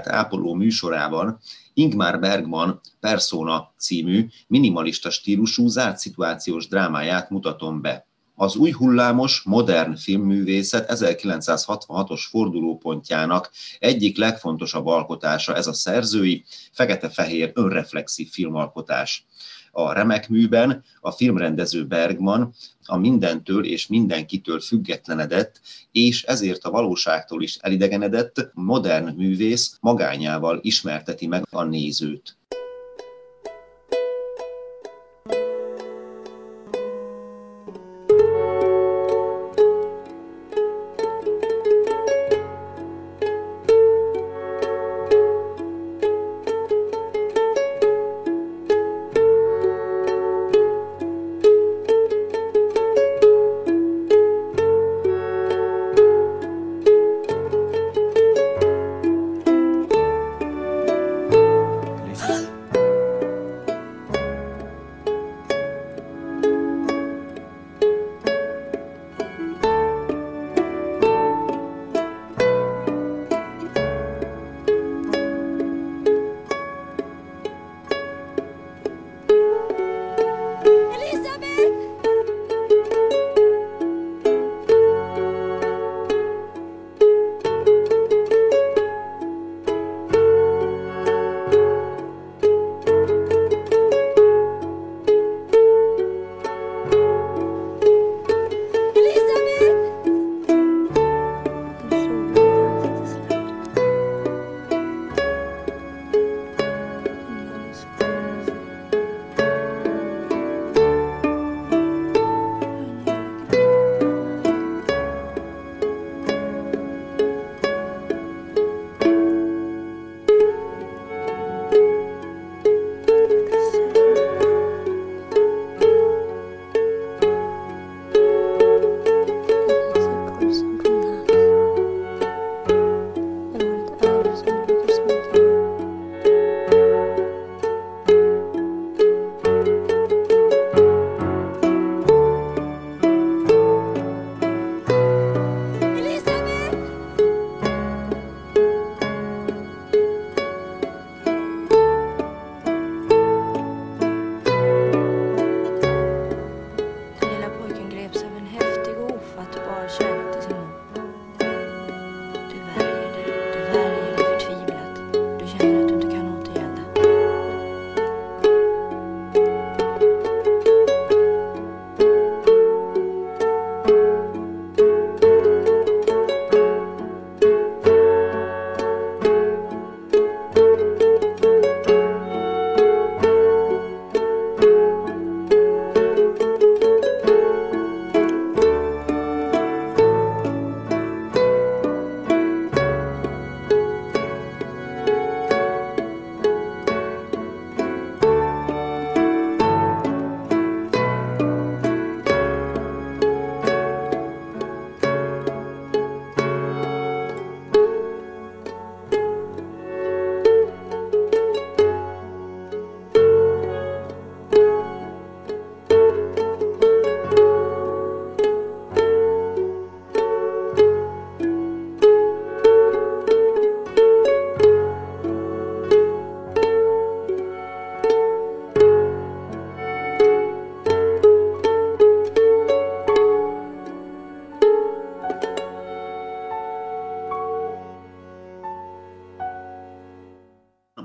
Filmkultúrát ápoló műsorában Ingmar Bergman Persona című minimalista stílusú zárt szituációs drámáját mutatom be. Az új hullámos, modern filmművészet 1966-os fordulópontjának egyik legfontosabb alkotása ez a szerzői, fekete-fehér önreflexív filmalkotás. A remek műben a filmrendező Bergman a mindentől és mindenkitől függetlenedett, és ezért a valóságtól is elidegenedett, modern művész magányával ismerteti meg a nézőt.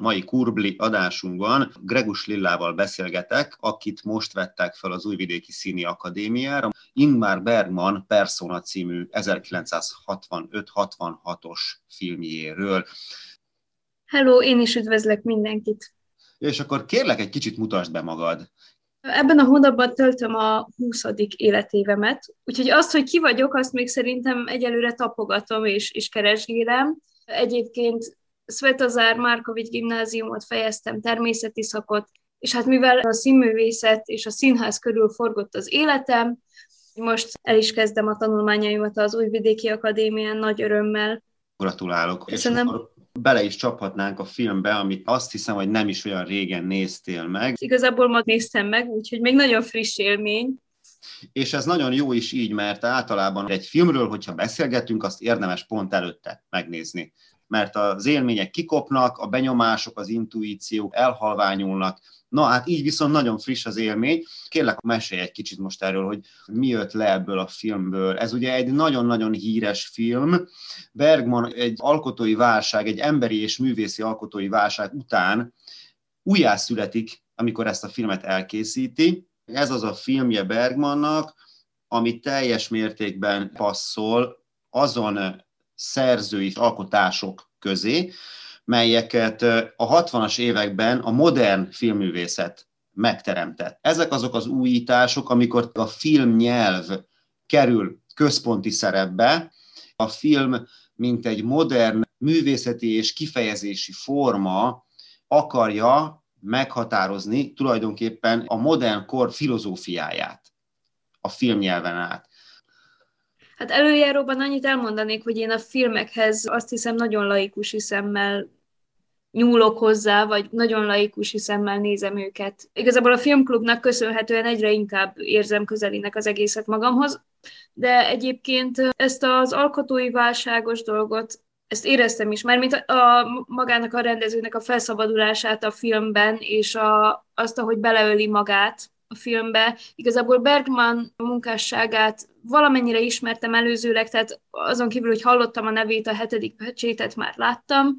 Mai Kurbli adásunkban Gregus Lillával beszélgetek, akit most vettek fel az Újvidéki Színi Akadémiára, Ingmar Bergman Persona című 1965-66-os filmjéről. Hello, én is üdvözlök mindenkit. És akkor kérlek, egy kicsit mutasd be magad. Ebben a hónapban töltöm a 20. életévemet, úgyhogy azt, hogy ki vagyok, azt még szerintem egyelőre tapogatom és, és keresgélem. Egyébként Svetozár Márkovics gimnáziumot fejeztem, természeti szakot, és hát mivel a színművészet és a színház körül forgott az életem, most el is kezdem a tanulmányaimat az Újvidéki Akadémián nagy örömmel. Gratulálok. Köszönöm. És bele is csaphatnánk a filmbe, amit azt hiszem, hogy nem is olyan régen néztél meg. Igazából ma néztem meg, úgyhogy még nagyon friss élmény. És ez nagyon jó is így, mert általában egy filmről, hogyha beszélgetünk, azt érdemes pont előtte megnézni. Mert az élmények kikopnak, a benyomások, az intuíciók elhalványulnak, Na hát így viszont nagyon friss az élmény. Kérlek, mesélj egy kicsit most erről, hogy mi jött le ebből a filmből. Ez ugye egy nagyon-nagyon híres film. Bergman egy alkotói válság, egy emberi és művészi alkotói válság után újjászületik, amikor ezt a filmet elkészíti. Ez az a filmje Bergmannak, ami teljes mértékben passzol azon szerzői alkotások közé, melyeket a 60-as években a modern filmművészet megteremtett. Ezek azok az újítások, amikor a filmnyelv kerül központi szerepbe, a film, mint egy modern művészeti és kifejezési forma akarja meghatározni tulajdonképpen a modern kor filozófiáját a filmnyelven át. Hát előjáróban annyit elmondanék, hogy én a filmekhez azt hiszem nagyon laikus szemmel nyúlok hozzá, vagy nagyon laikus szemmel nézem őket. Igazából a filmklubnak köszönhetően egyre inkább érzem közelinek az egészet magamhoz, de egyébként ezt az alkotói válságos dolgot ezt éreztem is, mert mint a, magának a rendezőnek a felszabadulását a filmben, és a, azt, ahogy beleöli magát filmbe. Igazából Bergman munkásságát valamennyire ismertem előzőleg, tehát azon kívül, hogy hallottam a nevét, a hetedik pecsétet már láttam,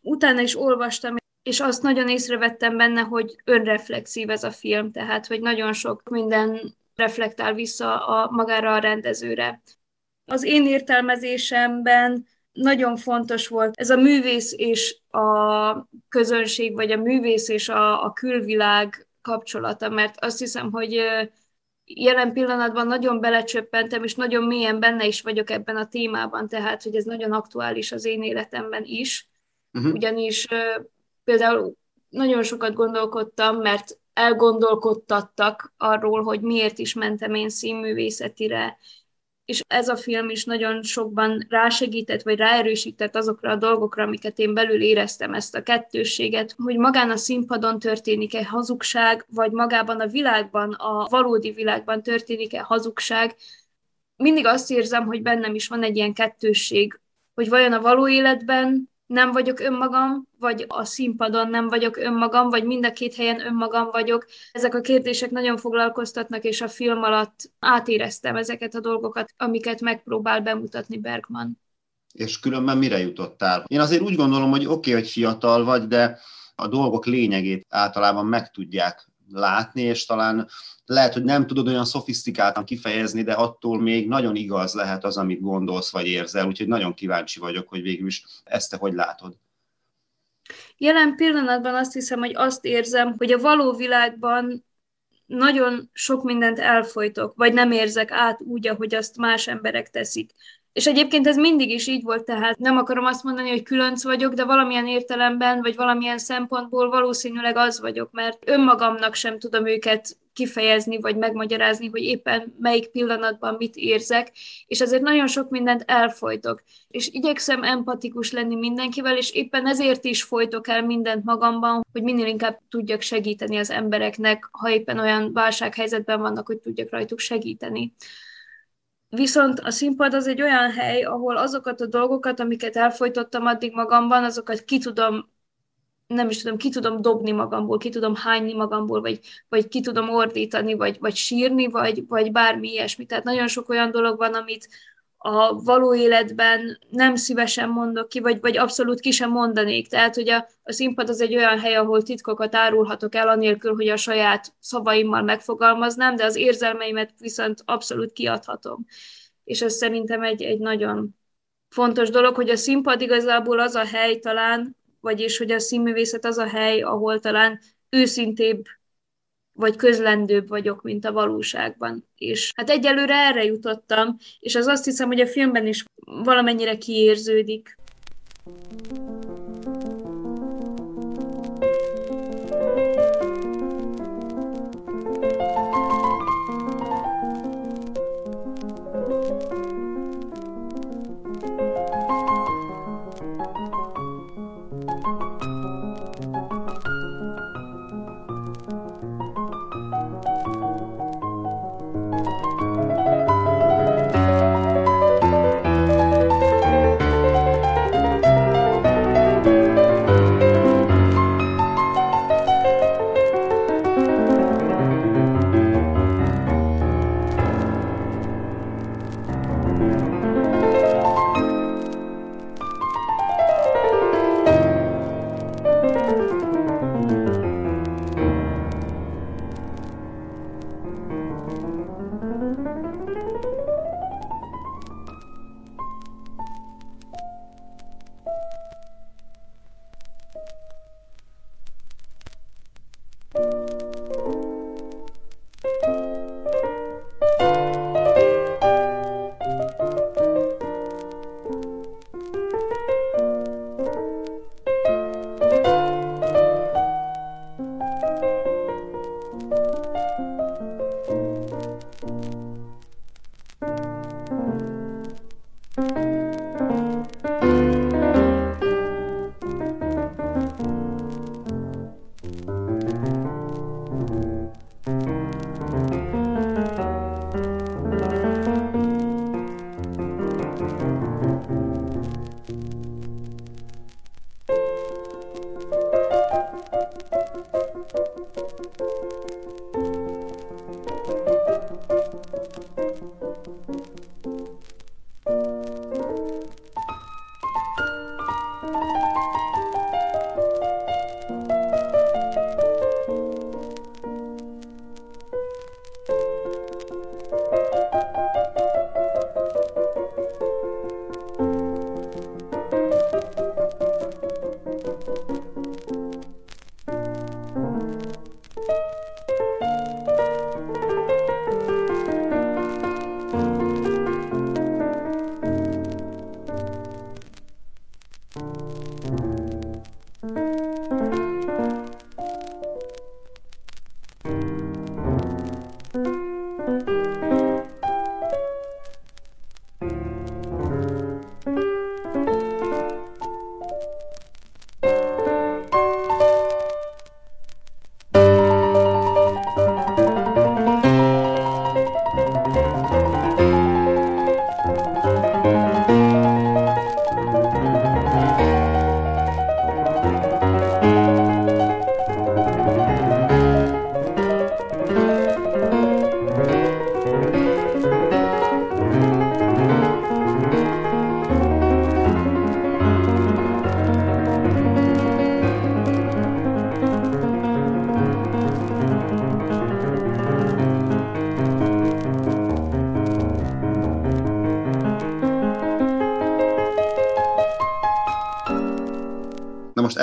utána is olvastam, és azt nagyon észrevettem benne, hogy önreflexív ez a film, tehát hogy nagyon sok minden reflektál vissza a, magára a rendezőre. Az én értelmezésemben nagyon fontos volt ez a művész és a közönség, vagy a művész és a, a külvilág kapcsolata, mert azt hiszem, hogy jelen pillanatban nagyon belecsöppentem, és nagyon mélyen benne is vagyok ebben a témában, tehát, hogy ez nagyon aktuális az én életemben is uh-huh. ugyanis például nagyon sokat gondolkodtam, mert elgondolkodtattak arról, hogy miért is mentem én színművészetire, és ez a film is nagyon sokban rásegített, vagy ráerősített azokra a dolgokra, amiket én belül éreztem, ezt a kettősséget, hogy magán a színpadon történik-e hazugság, vagy magában a világban, a valódi világban történik-e hazugság. Mindig azt érzem, hogy bennem is van egy ilyen kettősség, hogy vajon a való életben nem vagyok önmagam, vagy a színpadon nem vagyok önmagam, vagy mind a két helyen önmagam vagyok. Ezek a kérdések nagyon foglalkoztatnak, és a film alatt átéreztem ezeket a dolgokat, amiket megpróbál bemutatni Bergman. És különben mire jutottál? Én azért úgy gondolom, hogy oké, okay, hogy fiatal vagy, de a dolgok lényegét általában meg tudják látni, és talán lehet, hogy nem tudod olyan szofisztikáltan kifejezni, de attól még nagyon igaz lehet az, amit gondolsz vagy érzel, úgyhogy nagyon kíváncsi vagyok, hogy végül is ezt te hogy látod. Jelen pillanatban azt hiszem, hogy azt érzem, hogy a való világban nagyon sok mindent elfolytok, vagy nem érzek át úgy, ahogy azt más emberek teszik. És egyébként ez mindig is így volt, tehát nem akarom azt mondani, hogy különc vagyok, de valamilyen értelemben, vagy valamilyen szempontból valószínűleg az vagyok, mert önmagamnak sem tudom őket kifejezni, vagy megmagyarázni, hogy éppen melyik pillanatban mit érzek, és ezért nagyon sok mindent elfolytok. És igyekszem empatikus lenni mindenkivel, és éppen ezért is folytok el mindent magamban, hogy minél inkább tudjak segíteni az embereknek, ha éppen olyan válsághelyzetben vannak, hogy tudjak rajtuk segíteni. Viszont a színpad az egy olyan hely, ahol azokat a dolgokat, amiket elfolytottam addig magamban, azokat ki tudom, nem is tudom, ki tudom dobni magamból, ki tudom hányni magamból, vagy, vagy ki tudom ordítani, vagy, vagy sírni, vagy, vagy bármi ilyesmi. Tehát nagyon sok olyan dolog van, amit a való életben nem szívesen mondok ki, vagy, vagy abszolút ki sem mondanék. Tehát, hogy a, a színpad az egy olyan hely, ahol titkokat árulhatok el, anélkül, hogy a saját szavaimmal megfogalmaznám, de az érzelmeimet viszont abszolút kiadhatom. És ez szerintem egy, egy nagyon fontos dolog, hogy a színpad igazából az a hely talán, vagyis hogy a színművészet az a hely, ahol talán őszintébb vagy közlendőbb vagyok, mint a valóságban. És hát egyelőre erre jutottam, és az azt hiszem, hogy a filmben is valamennyire kiérződik.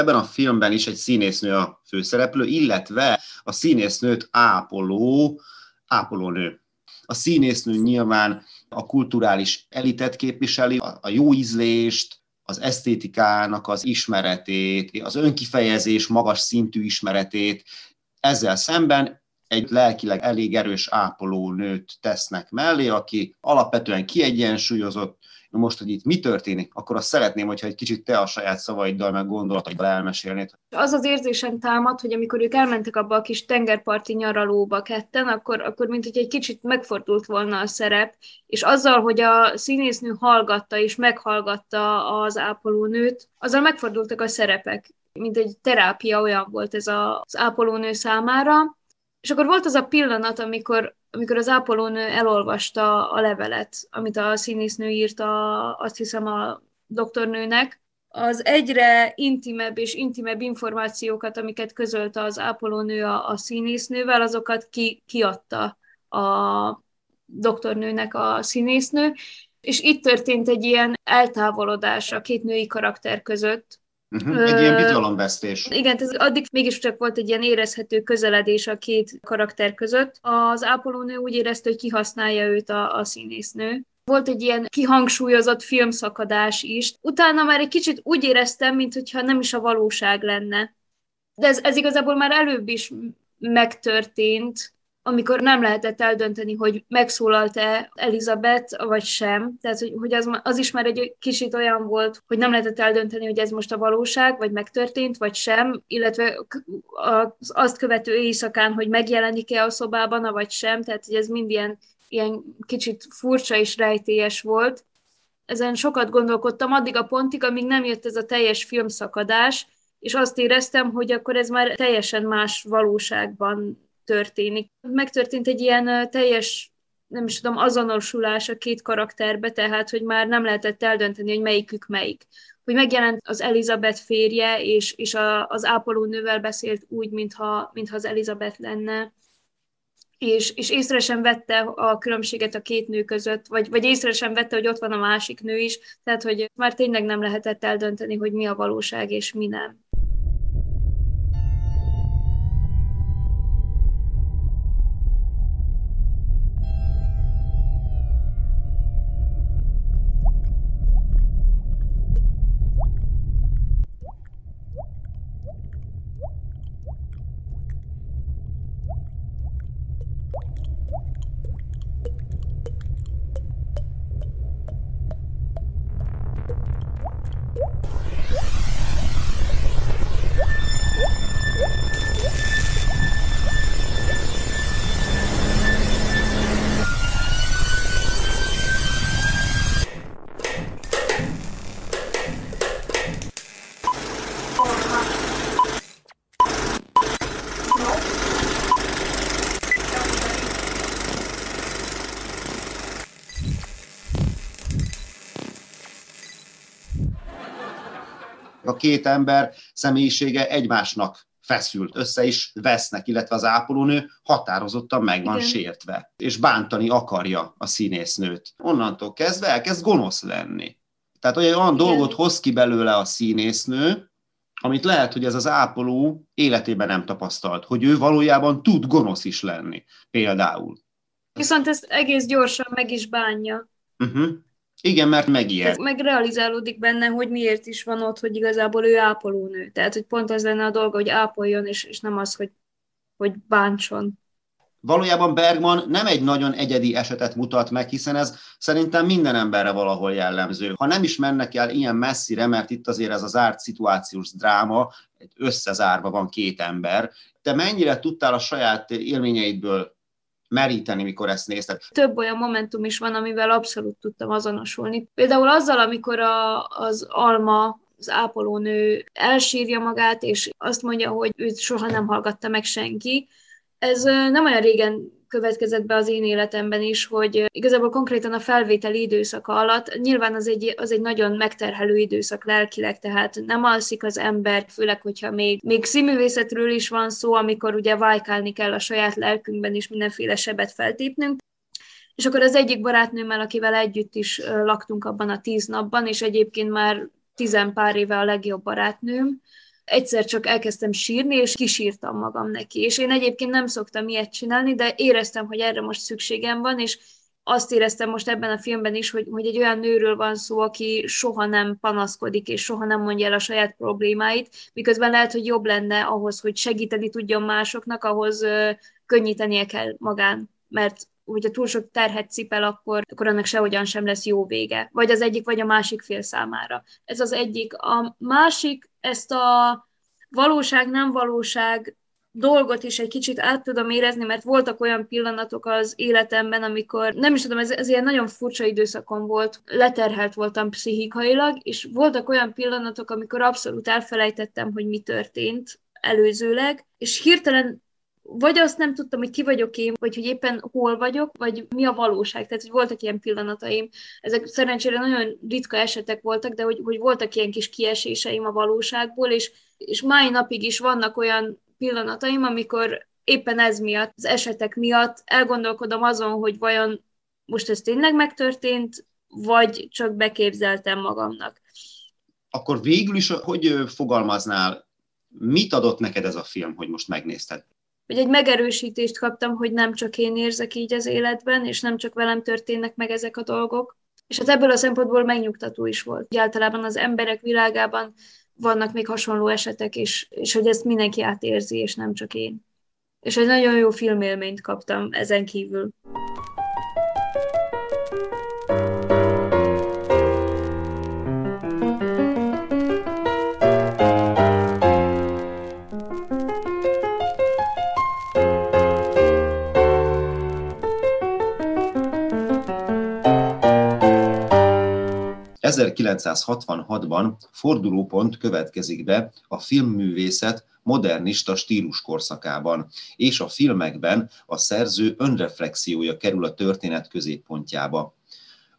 Ebben a filmben is egy színésznő a főszereplő, illetve a színésznőt ápoló, ápolónő. A színésznő nyilván a kulturális elitet képviseli, a jó ízlést, az esztétikának az ismeretét, az önkifejezés magas szintű ismeretét. Ezzel szemben egy lelkileg elég erős ápolónőt tesznek mellé, aki alapvetően kiegyensúlyozott, most, hogy itt mi történik, akkor azt szeretném, hogyha egy kicsit te a saját szavaiddal, meg gondolataiddal elmesélnéd. Az az érzésem támad, hogy amikor ők elmentek abba a kis tengerparti nyaralóba ketten, akkor, akkor mint hogy egy kicsit megfordult volna a szerep, és azzal, hogy a színésznő hallgatta és meghallgatta az ápolónőt, azzal megfordultak a szerepek, mint egy terápia olyan volt ez az ápolónő számára, és akkor volt az a pillanat, amikor amikor az ápolónő elolvasta a levelet, amit a színésznő írta, azt hiszem a doktornőnek, az egyre intimebb és intimebb információkat, amiket közölte az ápolónő a, a színésznővel, azokat ki, kiadta a doktornőnek a színésznő, és itt történt egy ilyen eltávolodás a két női karakter között, Uh-huh. Egy ilyen bizalomvesztés. Igen, ez addig mégiscsak volt egy ilyen érezhető közeledés a két karakter között. Az ápolónő úgy érezte, hogy kihasználja őt a, a színésznő. Volt egy ilyen kihangsúlyozott filmszakadás is. Utána már egy kicsit úgy éreztem, mintha nem is a valóság lenne. De ez, ez igazából már előbb is megtörtént, amikor nem lehetett eldönteni, hogy megszólalt-e Elizabeth, vagy sem. Tehát, hogy, hogy az, az is már egy kicsit olyan volt, hogy nem lehetett eldönteni, hogy ez most a valóság, vagy megtörtént, vagy sem, illetve az azt követő éjszakán, hogy megjelenik-e a szobában, vagy sem. Tehát, hogy ez mind ilyen, ilyen kicsit furcsa és rejtélyes volt. Ezen sokat gondolkodtam addig a pontig, amíg nem jött ez a teljes filmszakadás, és azt éreztem, hogy akkor ez már teljesen más valóságban történik. Megtörtént egy ilyen teljes, nem is tudom, azonosulás a két karakterbe, tehát, hogy már nem lehetett eldönteni, hogy melyikük melyik. Hogy megjelent az Elizabeth férje, és, és a, az ápolónővel beszélt úgy, mintha, mintha az Elizabeth lenne, és, és észre sem vette a különbséget a két nő között, vagy, vagy észre sem vette, hogy ott van a másik nő is, tehát hogy már tényleg nem lehetett eldönteni, hogy mi a valóság és mi nem. Két ember személyisége egymásnak feszült, össze is vesznek, illetve az ápolónő határozottan meg van Igen. sértve, és bántani akarja a színésznőt. Onnantól kezdve elkezd gonosz lenni. Tehát olyan, olyan dolgot hoz ki belőle a színésznő, amit lehet, hogy ez az ápoló életében nem tapasztalt, hogy ő valójában tud gonosz is lenni, például. Viszont ezt egész gyorsan meg is bánja. Uh-huh. Igen, mert megijed. Meg realizálódik benne, hogy miért is van ott, hogy igazából ő ápolónő. Tehát, hogy pont az lenne a dolga, hogy ápoljon, és, és nem az, hogy, hogy bántson. Valójában Bergman nem egy nagyon egyedi esetet mutat meg, hiszen ez szerintem minden emberre valahol jellemző. Ha nem is mennek el ilyen messzire, mert itt azért ez az árt szituációs dráma, összezárva van két ember, te mennyire tudtál a saját élményeidből meríteni, mikor ezt nézted. Több olyan momentum is van, amivel abszolút tudtam azonosulni. Például azzal, amikor a, az Alma az ápolónő elsírja magát, és azt mondja, hogy őt soha nem hallgatta meg senki. Ez nem olyan régen következett be az én életemben is, hogy igazából konkrétan a felvételi időszaka alatt nyilván az egy, az egy nagyon megterhelő időszak lelkileg, tehát nem alszik az ember, főleg, hogyha még, még színművészetről is van szó, amikor ugye vájkálni kell a saját lelkünkben is mindenféle sebet feltépnünk, és akkor az egyik barátnőmmel, akivel együtt is laktunk abban a tíz napban, és egyébként már tizen pár éve a legjobb barátnőm, egyszer csak elkezdtem sírni, és kisírtam magam neki. És én egyébként nem szoktam ilyet csinálni, de éreztem, hogy erre most szükségem van, és azt éreztem most ebben a filmben is, hogy, hogy egy olyan nőről van szó, aki soha nem panaszkodik, és soha nem mondja el a saját problémáit, miközben lehet, hogy jobb lenne ahhoz, hogy segíteni tudjon másoknak, ahhoz uh, könnyítenie kell magán, mert hogyha túl sok terhet cipel, akkor, akkor annak sehogyan sem lesz jó vége. Vagy az egyik, vagy a másik fél számára. Ez az egyik. A másik, ezt a valóság, nem valóság dolgot is egy kicsit át tudom érezni, mert voltak olyan pillanatok az életemben, amikor nem is tudom, ez, ez ilyen nagyon furcsa időszakon volt, leterhelt voltam pszichikailag, és voltak olyan pillanatok, amikor abszolút elfelejtettem, hogy mi történt előzőleg, és hirtelen vagy azt nem tudtam, hogy ki vagyok én, vagy hogy éppen hol vagyok, vagy mi a valóság. Tehát, hogy voltak ilyen pillanataim. Ezek szerencsére nagyon ritka esetek voltak, de hogy, hogy voltak ilyen kis kieséseim a valóságból, és, és mai napig is vannak olyan pillanataim, amikor éppen ez miatt, az esetek miatt elgondolkodom azon, hogy vajon most ez tényleg megtörtént, vagy csak beképzeltem magamnak. Akkor végül is, hogy fogalmaznál, mit adott neked ez a film, hogy most megnézted? Hogy egy megerősítést kaptam, hogy nem csak én érzek így az életben, és nem csak velem történnek meg ezek a dolgok. És hát ebből a szempontból megnyugtató is volt. Úgy általában az emberek világában vannak még hasonló esetek, és, és hogy ezt mindenki átérzi, és nem csak én. És egy nagyon jó filmélményt kaptam ezen kívül. 1966-ban fordulópont következik be a filmművészet modernista stílus korszakában, és a filmekben a szerző önreflexiója kerül a történet középpontjába.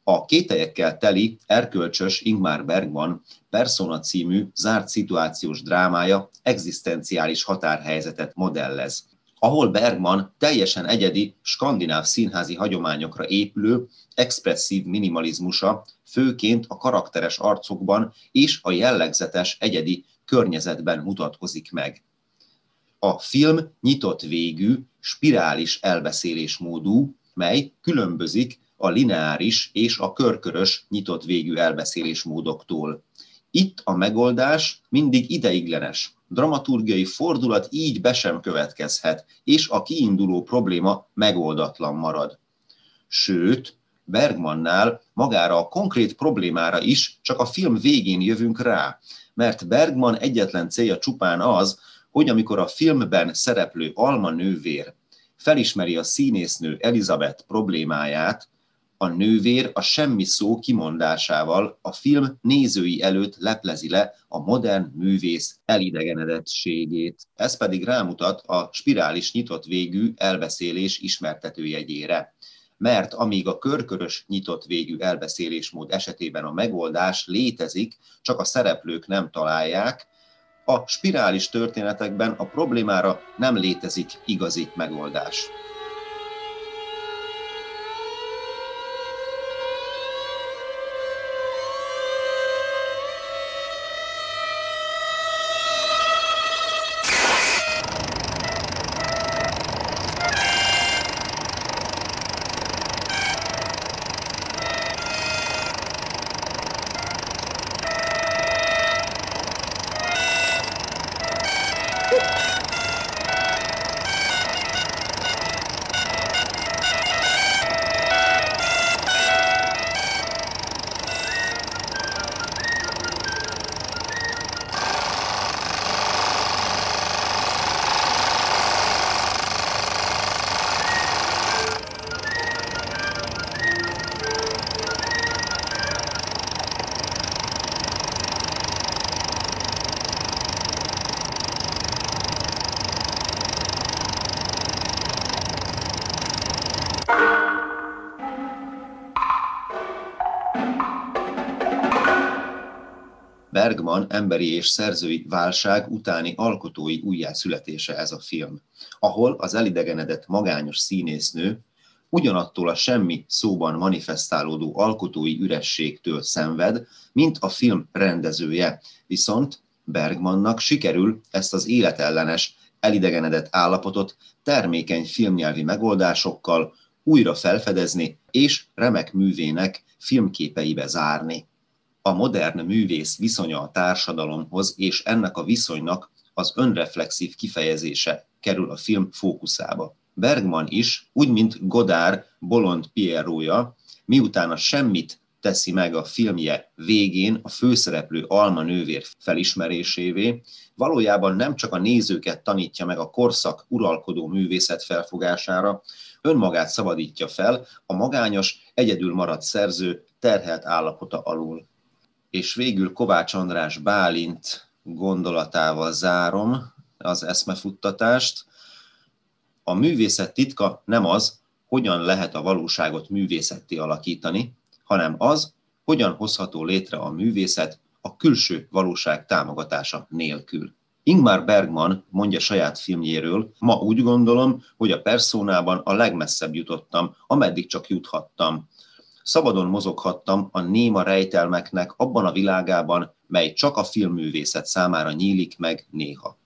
A kételyekkel teli erkölcsös Ingmar Bergman Persona című zárt szituációs drámája egzisztenciális határhelyzetet modellez ahol Bergman teljesen egyedi skandináv színházi hagyományokra épülő, expresszív minimalizmusa főként a karakteres arcokban és a jellegzetes egyedi környezetben mutatkozik meg. A film nyitott végű, spirális elbeszélésmódú, mely különbözik a lineáris és a körkörös nyitott végű elbeszélésmódoktól. Itt a megoldás mindig ideiglenes, dramaturgiai fordulat így be sem következhet, és a kiinduló probléma megoldatlan marad. Sőt, Bergmannál magára a konkrét problémára is csak a film végén jövünk rá, mert Bergman egyetlen célja csupán az, hogy amikor a filmben szereplő Alma nővér felismeri a színésznő Elizabeth problémáját, a nővér a semmi szó kimondásával a film nézői előtt leplezi le a modern művész elidegenedettségét. Ez pedig rámutat a spirális nyitott végű elbeszélés ismertetőjegyére mert amíg a körkörös nyitott végű elbeszélésmód esetében a megoldás létezik, csak a szereplők nem találják, a spirális történetekben a problémára nem létezik igazi megoldás. Bergman emberi és szerzői válság utáni alkotói újjászületése ez a film, ahol az elidegenedett magányos színésznő ugyanattól a semmi szóban manifestálódó alkotói ürességtől szenved, mint a film rendezője, viszont Bergmannak sikerül ezt az életellenes, elidegenedett állapotot termékeny filmnyelvi megoldásokkal újra felfedezni és remek művének filmképeibe zárni a modern művész viszonya a társadalomhoz, és ennek a viszonynak az önreflexív kifejezése kerül a film fókuszába. Bergman is, úgy mint Godard bolond Pierrója, miután a semmit teszi meg a filmje végén a főszereplő Alma nővér felismerésévé, valójában nem csak a nézőket tanítja meg a korszak uralkodó művészet felfogására, önmagát szabadítja fel a magányos, egyedül maradt szerző terhelt állapota alul és végül Kovács András Bálint gondolatával zárom az eszmefuttatást. A művészet titka nem az, hogyan lehet a valóságot művészetté alakítani, hanem az, hogyan hozható létre a művészet a külső valóság támogatása nélkül. Ingmar Bergman mondja saját filmjéről, ma úgy gondolom, hogy a perszónában a legmesszebb jutottam, ameddig csak juthattam. Szabadon mozoghattam a néma rejtelmeknek abban a világában, mely csak a filmművészet számára nyílik meg néha.